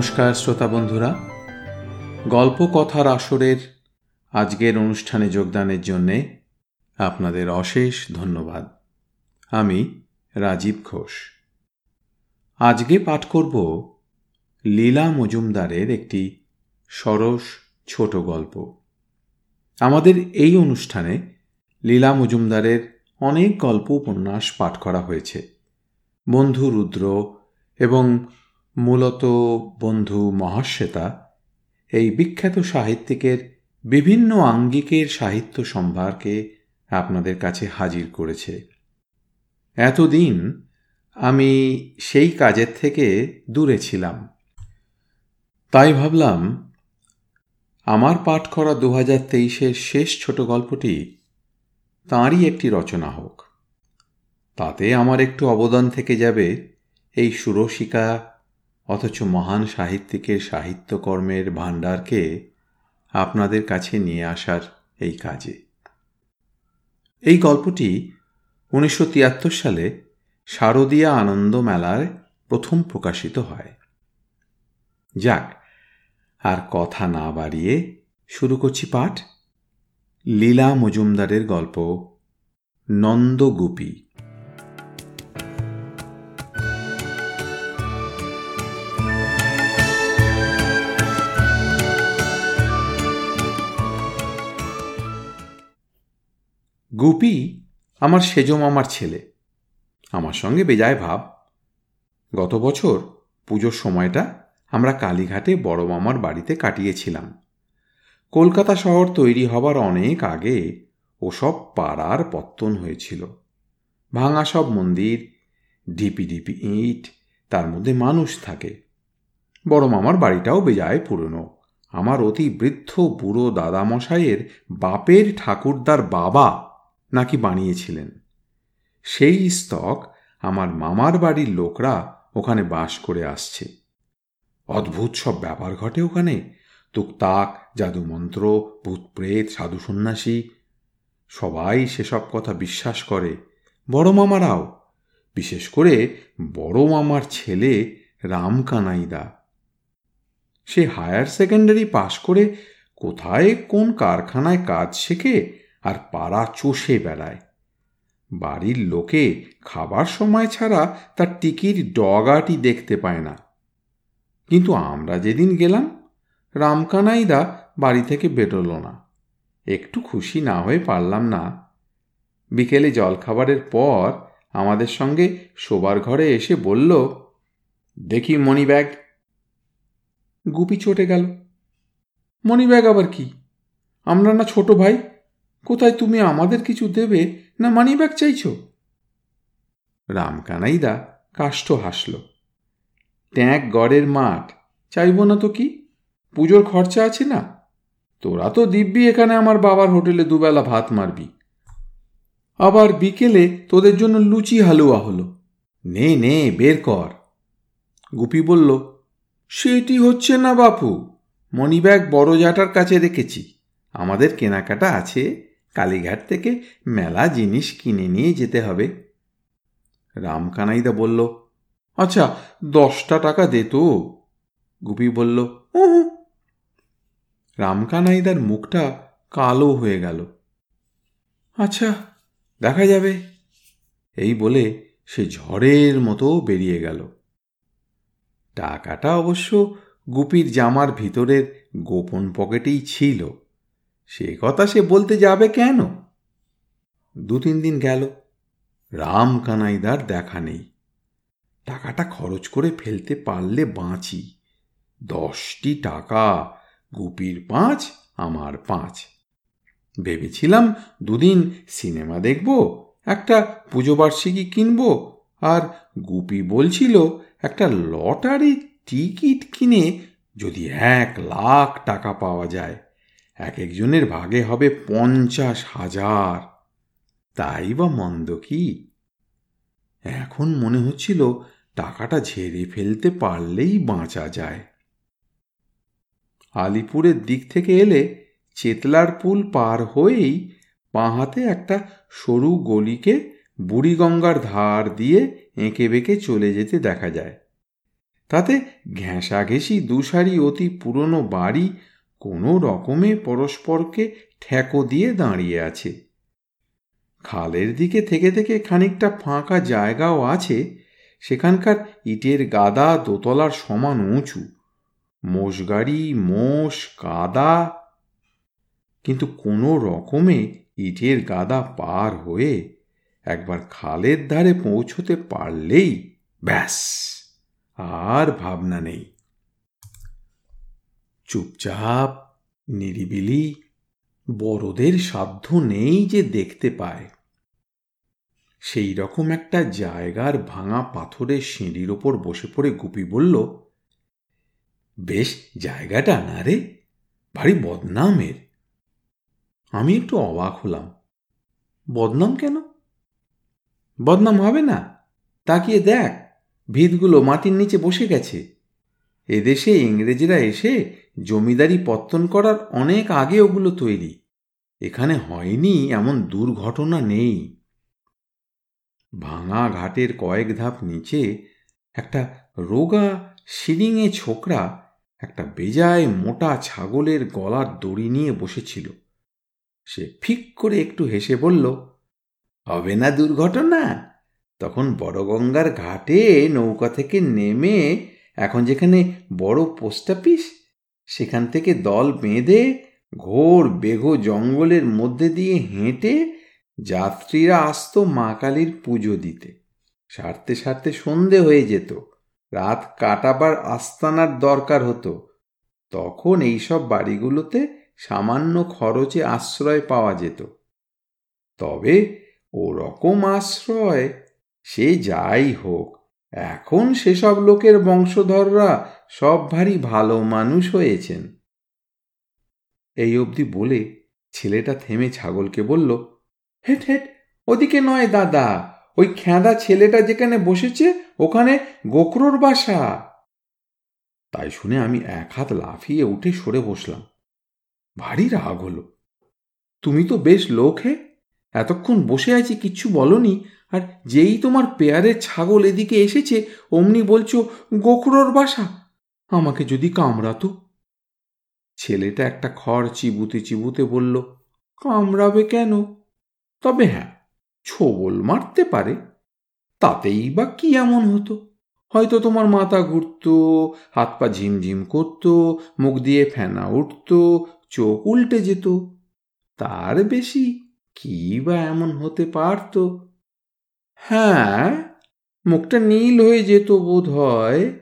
নমস্কার শ্রোতা বন্ধুরা। গল্প কথার আসরের আজকের অনুষ্ঠানে যোগদানের জন্যে আপনাদের অশেষ ধন্যবাদ। আমি রাজীব ঘোষ। আজকে পাঠ করব লীলা মজুমদারের একটি সরস ছোট গল্প। আমাদের এই অনুষ্ঠানে লীলা মজুমদারের অনেক গল্প উপন্যাস পাঠ করা হয়েছে। বন্ধু রুদ্র এবং মূলত বন্ধু মহাশ্বেতা, এই বিখ্যাত সাহিত্যিকের বিভিন্ন আঙ্গিকের সাহিত্য সম্ভারকে আপনাদের কাছে হাজির করেছে। এতদিন আমি সেই কাজের থেকে দূরে ছিলাম। তাই ভাবলাম, আমার পাঠ করা দু হাজার তেইশের শেষ ছোট গল্পটি তাঁরই একটি রচনা হোক। তাতে আমার একটু অবদান থেকে যাবে এই সুরসিকা অথচ মহান সাহিত্যিকের সাহিত্যকর্মের ভাণ্ডারকে আপনাদের কাছে নিয়ে আসার এই কাজে। এই গল্পটি উনিশশো তিয়াত্তর সালে শারদীয়া আনন্দ মেলায় প্রথম প্রকাশিত হয়। যাক, আর কথা না বাড়িয়ে শুরু করছি পাঠ। লীলা মজুমদারের গল্প নন্দগোপী। গুপি, আমার সেজ মামার ছেলে। আমার সঙ্গে বেজায় ভাব। গত বছর পুজোর সময়টা আমরা কালীঘাটে বড় মামার বাড়িতে কাটিয়েছিলাম। কলকাতা শহর তৈরি হবার অনেক আগে ওসব পাড়ার পত্তন হয়েছিল। ভাঙা সব মন্দির, ঢিপি ঢিপি ইট, তার মধ্যে মানুষ থাকে। বড় মামার বাড়িটাও বেজায় পুরনো। আমার অতি বৃদ্ধ বুড়ো দাদামশাইয়ের বাপের ঠাকুরদার বাবা নাকি বানিয়েছিলেন। সেই স্তক আমার মামার বাড়ির লোকরা ওখানে বাস করে আসছে। অদ্ভুত সব ব্যাপার ঘটে ওখানে। তুকতাক, জাদুমন্ত্র ভূত প্রেত সাধু সন্ন্যাসী সবাই সেসব কথা বিশ্বাস করে। বড় মামারাও। বিশেষ করে বড় মামার ছেলে রামকানাইদা। সে হায়ার সেকেন্ডারি পাশ করে কোথায় কোন কারখানায় কাজ শেখে আর পাড়া চষে বেড়ায়। বাড়ির লোকে খাবার সময় ছাড়া তার টিকির ডগাটি দেখতে পায় না। কিন্তু আমরা যেদিন গেলাম, রামকানাইদা বাড়ি থেকে বেরোলো না। একটু খুশি না হয়ে পারলাম না। বিকেলে জলখাবারের পর আমাদের সঙ্গে শোবার ঘরে এসে বলল, দেখি মনি ব্যাগ গুপি চটে গেল। মনি ব্যাগ আবার কি? আমরা না ছোট ভাই? কোথায় তুমি আমাদের কিছু দেবে না মানি ব্যাগ চাইছ? রামকানাইদা কাষ্ঠ হাসল। ট্যাঁক গড়ের মাঠ, চাইব না তো কি? পুজোর খরচা আছে না? তোরা তো দিব্যি এখানে আমার বাবার হোটেলে দুবেলা ভাত মারবি। আবার বিকেলে তোদের জন্য লুচি হালুয়া হলো। নে নে, বের কর। গুপি বলল, সেটি হচ্ছে না বাপু। মণিব্যাগ বড় জাটার কাছে রেখেছি। আমাদের কেনাকাটা আছে কালীঘাট থেকে মেলা জিনিস কিনে নিয়ে যেতে হবে। রামকানাইদা বলল আচ্ছা দশটা টাকা দে তো। গুপি বলল রামকানাইদার মুখটা কালো হয়ে গেল। আচ্ছা দেখা যাবে। এই বলে সে ঝড়ের মতো বেরিয়ে গেল। টাকাটা অবশ্য গুপির জামার ভিতরের গোপন পকেটেই ছিল। সে কথা সে বলতে যাবে কেন? দু তিন দিন গেল। রাম কানাইদার দেখা নেই। টাকাটা খরচ করে ফেলতে পারলে বাঁচি। দশটি টাকা, গুপির পাঁচ, আমার পাঁচ। ভেবেছিলাম দুদিন সিনেমা দেখব, একটা পুজো বার্ষিকী কিনব, আর গুপি বলছিল একটা লটারি টিকিট কিনে যদি এক লাখ টাকা পাওয়া যায়। এক একজনের ভাগে হবে পঞ্চাশ হাজার। তাই বা মন্দ কি? এখন মনে হচ্ছিল টাকাটা ঝেড়ে ফেলতে পারলেই বাঁচা যায়। আলিপুরের দিক থেকে এলে চেতলার পুল পার হয়েই বাঁ হাতে একটা সরু গলিকে বুড়িগঙ্গার ধার দিয়ে এঁকে বেঁকে চলে যেতে দেখা যায়। তাতে ঘেঁষাঘেঁষি দুসারি অতি পুরনো বাড়ি কোনো রকমে পরস্পরকে ঠেকো দিয়ে দাঁড়িয়ে আছে। খালের দিকে থেকে থেকে খানিকটা ফাঁকা জায়গাও আছে, সেখানকার ইটের গাদা দোতলার সমান উঁচু। মোষগাড়ি মোষ, কাদা। কিন্তু কোনো রকমে ইটের গাদা পার হয়ে একবার খালের ধারে পৌঁছতে পারলেই ব্যাস, আর ভাবনা নেই। চুপচাপ, নিরিবিলি, বড়দের সাধ্য নেই যে দেখতে পায়। সেই রকম একটা জায়গার ভাঙা পাথরের সিঁড়ির ওপর বসে পড়ে গুপি বলল, বেশ, জায়গাটা না রে, ভারী বদনামের। আমি একটু অবাক হলাম। বদনাম কেন? বদনাম হবে না। তাকিয়ে দেখ, ভিতগুলো মাটির নিচে বসে গেছে। এদেশে ইংরেজরা এসে জমিদারি পত্তন করার অনেক আগে ওগুলো তৈরি। এখানে হয়নি এমন দুর্ঘটনা নেই। ভাঙা ঘাটের কয়েক ধাপ নিচে একটা রোগা সিরিঙে ছোকরা একটা বেজায় মোটা ছাগলের গলার দড়ি নিয়ে বসেছিল। সে ফিক করে একটু হেসে বলল, হবে না দুর্ঘটনা। তখন বড় গঙ্গার ঘাটে নৌকা থেকে নেমে এখন যেখানে বড় পোস্ট অফিস সেখান থেকে দল বেঁধে ঘোর বেঘো জঙ্গলের মধ্যে দিয়ে হেঁটে যাত্রীরা আসত মা কালীর পুজো দিতে। সারতে সারতে সন্ধে হয়ে যেত। রাত কাটাবার আস্তানার দরকার হতো। তখন এইসব বাড়িগুলোতে সামান্য খরচে আশ্রয় পাওয়া যেত। তবে ওরকম আশ্রয় সে যাই হোক এখন সেসব লোকের বংশধররা সব ভারী ভালো মানুষ হয়েছেন। এই অবধি বলে ছেলেটা থেমে ছাগলকে বলল, হেট হেট, ওদিকে নয় দাদা, ওই খেঁদা ছেলেটা যেখানে বসেছে ওখানে গোকরোর বাসা তাই শুনে আমি এক হাত লাফিয়ে উঠে সরে বসলাম। ভারী রাগ হলো। তুমি তো বেশ লোক হে, এতক্ষণ বসে আছি কিচ্ছু বলনি? আর যেই তোমার পেয়ারের ছাগল এদিকে এসেছে, অমনি বলছো, গোখরোর বাসা? আমাকে যদি কামড়াতো? ছেলেটা একটা খড় চিবুতে চিবুতে বলল, কামড়াবে কেন? তবে হ্যাঁ ছোবল মারতে পারে। তাতেই বা কি এমন হতো? হয়তো তোমার মাথা ঘুরত, হাত পা ঝিমঝিম করত, মুখ দিয়ে ফেনা উঠত, চোখ উল্টে যেত। তার বেশি কি বা এমন হতে পারত? হ্যাঁ মুখটা নীল হয়ে যেত বোধ হয়।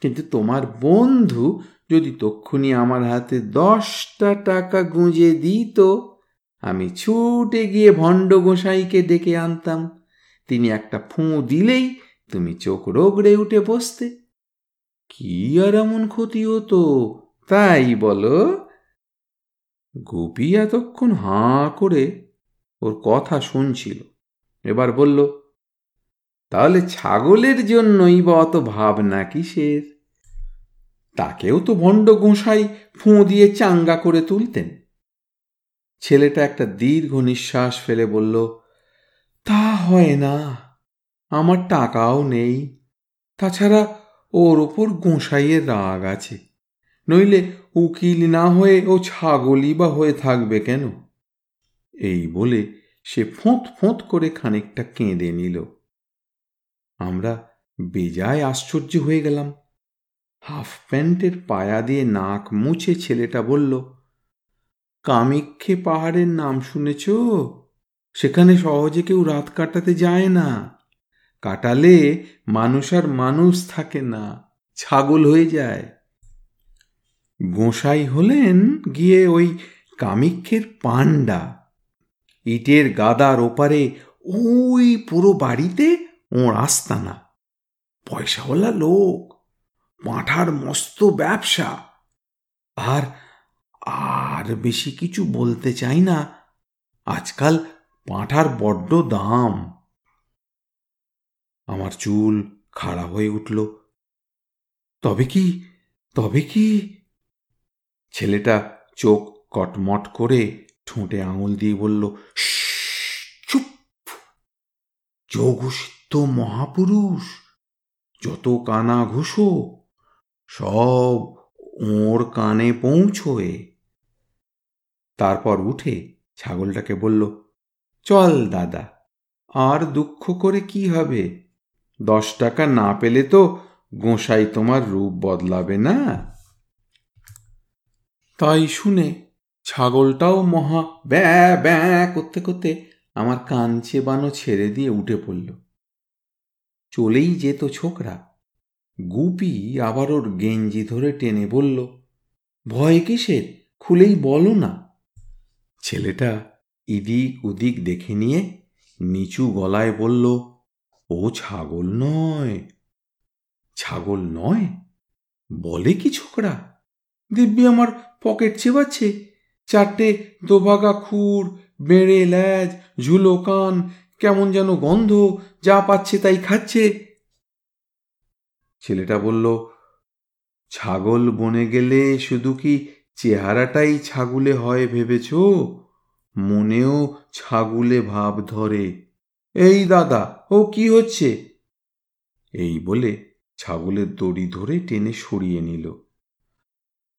কিন্তু তোমার বন্ধু যদি তক্ষুনি আমার হাতে দশটা টাকা গুঁজে দিত, আমি ছুটে গিয়ে ভণ্ড গোসাইকে ডেকে আনতাম। তিনি একটা ফুঁ দিলেই তুমি চোখ রোগড়ে উঠে বসতে। কি আর এমন ক্ষতি হতো, তাই বলো? গুপি এতক্ষণ হাঁ করে ওর কথা শুনছিল। এবার বলল তাহলে ছাগলের জন্যই বা অত ভাবনা কিসের? তাকেও তো ভণ্ড গোঁসাই ফুঁ দিয়ে চাঙ্গা করে তুলতেন। ছেলেটা একটা দীর্ঘ নিঃশ্বাস ফেলে বলল, তা হয় না, আমার টাকাও নেই। তাছাড়া ওর ওপর গোঁসাইয়ের রাগ আছে। নইলে উকিল না হয়ে ও ছাগলই বা হয়ে থাকবে কেন? এই বলে সে ফোঁত ফোঁত করে খানিকটা কেঁদে নিল। আমরা বেজায় আশ্চর্য হয়ে গেলাম। হাফ প্যান্টের পায়া দিয়ে নাক মুছে ছেলেটা বলল কামিক্ষে পাহাড়ের নাম শুনেছ? সেখানে সহজে কেউ রাত কাটাতে যায় না। কাটালে মানুষ আর মানুষ থাকে না, ছাগল হয়ে যায়। গোসাই হলেন গিয়ে ওই কামিক্ষের পাণ্ডা। ইটের গাদার ওপারে ওই পুরো বাড়িতে ওর আস্তানা। পয়সাওয়ালা লোক পাঁঠার মস্ত ব্যবসা। আর আর বেশি কিছু বলতে চাই না। আজকাল পাঁঠার বড্ড দাম। আমার চুল খাড়া হয়ে উঠল। তবে কি তবে কি? ছেলেটা চোখ কটমট করে ঠোঁটে আঙুল দিয়ে বলল চুপ। যোগসিদ্ধ মহাপুরুষ, যত কানা ঘুষো, সব ওর কানে পৌঁছয়ে। তারপর উঠে ছাগলটাকে বলল, চল দাদা, আর দুঃখ করে কি হবে? দশ টাকা না পেলে তো গোসাই তোমার রূপ বদলাবে না? তাই শুনে ছাগলটাও মহা ব্যা ব্যা করতে করতে আমার কান চেবানো ছেড়ে দিয়ে উঠে পড়ল। চলেই যেত ছোকরা। গুপি আবার ওর গেঞ্জি ধরে টেনে বলল, ভয় কিসের? খুলেই বলো না। ছেলেটা ইদিক উদিক দেখে নিয়ে নিচু গলায় বলল, ও ছাগল নয়। ছাগল নয়? বলে কি ছোকরা? দিব্যি আমার পকেট চেবাচ্ছে। চারটে দোভাগা খুর, বেড়ে ল্যাজ, ঝুলো কান কেমন যেন গন্ধ, যা পাচ্ছে তাই খাচ্ছে। ছেলেটা বলল, ছাগল বনে গেলে শুধু কি চেহারাটাই ছাগুলে হয় ভেবেছ? মনেও ছাগুলে ভাব ধরে। এই দাদা, ও কি হচ্ছে? এই বলে ছাগলের দড়ি ধরে টেনে সরিয়ে নিল।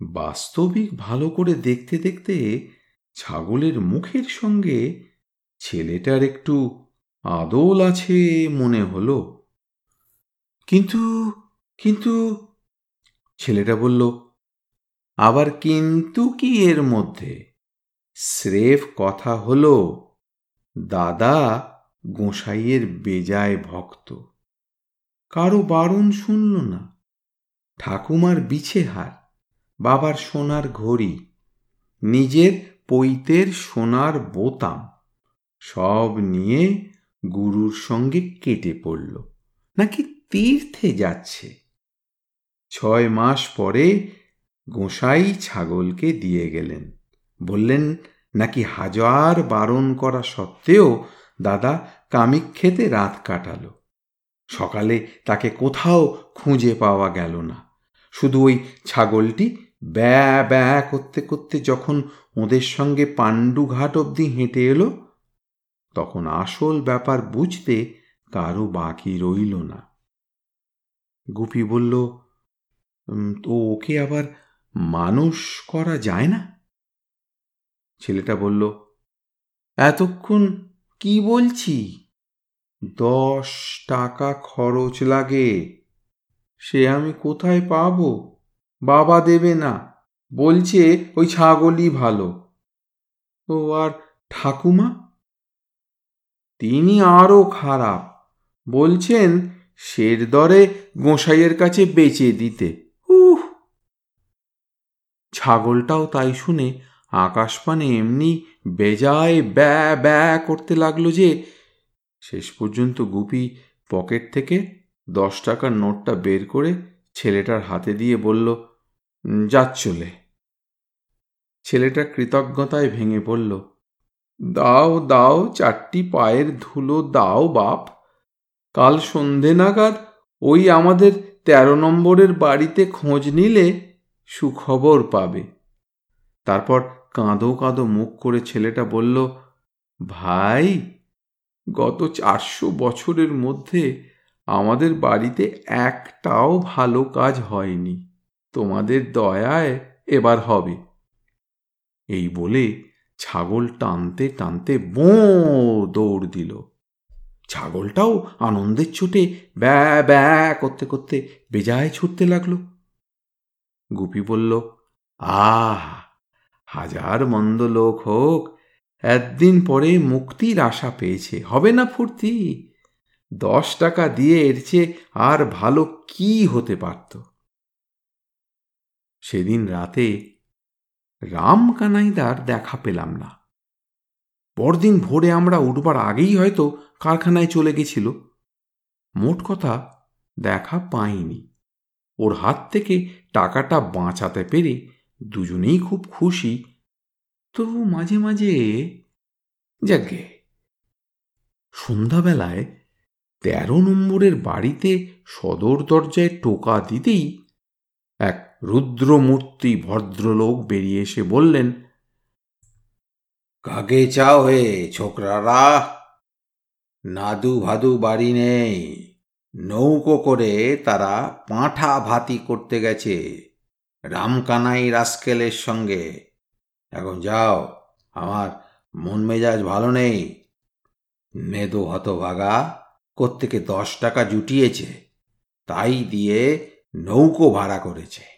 বাস্তবিক ভালো করে দেখতে দেখতে ছাগলের মুখের সঙ্গে ছেলেটার একটু আদল আছে মনে হলো। কিন্তু কিন্তু ছেলেটা বলল, আবার কিন্তু কি এর মধ্যে? স্রেফ কথা হল, দাদা গোসাইয়ের বেজায় ভক্ত। কারও বারণ শুনল না। ঠাকুমার বিছে হার বাবার সোনার ঘড়ি, নিজের পৈতের সোনার বোতাম সব নিয়ে গুরুর সঙ্গে কেটে পড়ল। নাকি তীর্থে যাচ্ছে? ছয় মাস পরে গোসাই ছাগলকে দিয়ে গেলেন। বললেন, নাকি হাজার বারণ করা সত্ত্বেও দাদা কামিক খেতে রাত কাটালো। সকালে তাকে কোথাও খুঁজে পাওয়া গেল না। শুধু ওই ছাগলটি ব্যা ব্যা করতে করতে যখন ওদের সঙ্গে পাণ্ডুঘাট অবধি হেঁটে এলো তখন আসল ব্যাপার বুঝতে কারও বাকি রইল না। গুপি বলল তো ওকে আবার মানুষ করা যায় না? ছেলেটা বলল, এতক্ষণ কি বলছি? দশ টাকা খরচ লাগে, সে আমি কোথায় পাব? বাবা দেবে না, বলছে ওই ছাগলই ভালো। ও, আর ঠাকুমা? তিনি আরও খারাপ। বলছেন, শের দরে গোসাইয়ের কাছে বেচে দিতে। উহ! ছাগলটাও তাই শুনে আকাশপানে এমনি বেজায় ব্যা ব্যা করতে লাগল যে, শেষ পর্যন্ত গুপি পকেট থেকে দশ টাকার নোটটা বের করে ছেলেটার হাতে দিয়ে বলল যাচ্চলে ছেলেটা কৃতজ্ঞতায় ভেঙে পড়ল। দাও দাও, চারটি পায়ের ধুলো দাও বাপ। কাল সন্ধে নাগাদ ওই আমাদের তেরো নম্বরের বাড়িতে খোঁজ নিলে সুখবর পাবে। তারপর কাঁদো কাঁদো মুখ করে ছেলেটা বলল, ভাই, গত চারশো বছরের মধ্যে আমাদের বাড়িতে একটাও ভালো কাজ হয়নি। তোমাদের দয়ায় এবার হবে। এই বলে ছাগল টানতে টানতে বো দৌড় দিল। ছাগলটাও আনন্দের চোটে ব্যা ব্যা করতে করতে বেজায় ছুটতে লাগল। গুপি বলল, আহ, হাজার মন্দ লোক হোক, একদিন পরে মুক্তির আশা পেয়েছে, হবে না ফুর্তি? দশ টাকা দিয়ে এর আর ভালো কি হতে পারত? সেদিন রাতে রাম কানাইদার দেখা পেলাম না। পরদিন ভোরে আমরা উঠবার আগেই হয়তো কারখানায় চলে গেছিল। মোট কথা, দেখা পাইনি। ওর হাত থেকে টাকাটা বাঁচাতে পেরে দুজনেই খুব খুশি। তবু মাঝে মাঝে যাকে সন্ধ্যাবেলায় তেরো নম্বরের বাড়িতে সদর দরজায় টোকা দিতেই এক রুদ্রমূর্তি ভদ্রলোক বেরিয়ে এসে বললেন, কাকে চাও হে ছোকরারা? নাদু ভাদু বাড়ি নেই। নৌকো করে তারা পাঁঠা ভাতি করতে গেছে রামকানাই রাস্কেলের সঙ্গে। এখন যাও, আমার মন মেজাজ ভালো নেই। নেদো হতভাগা, কোত্থেকে দশ টাকা জুটিয়েছে, তাই দিয়ে নৌকো ভাড়া করেছে।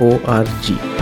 O R G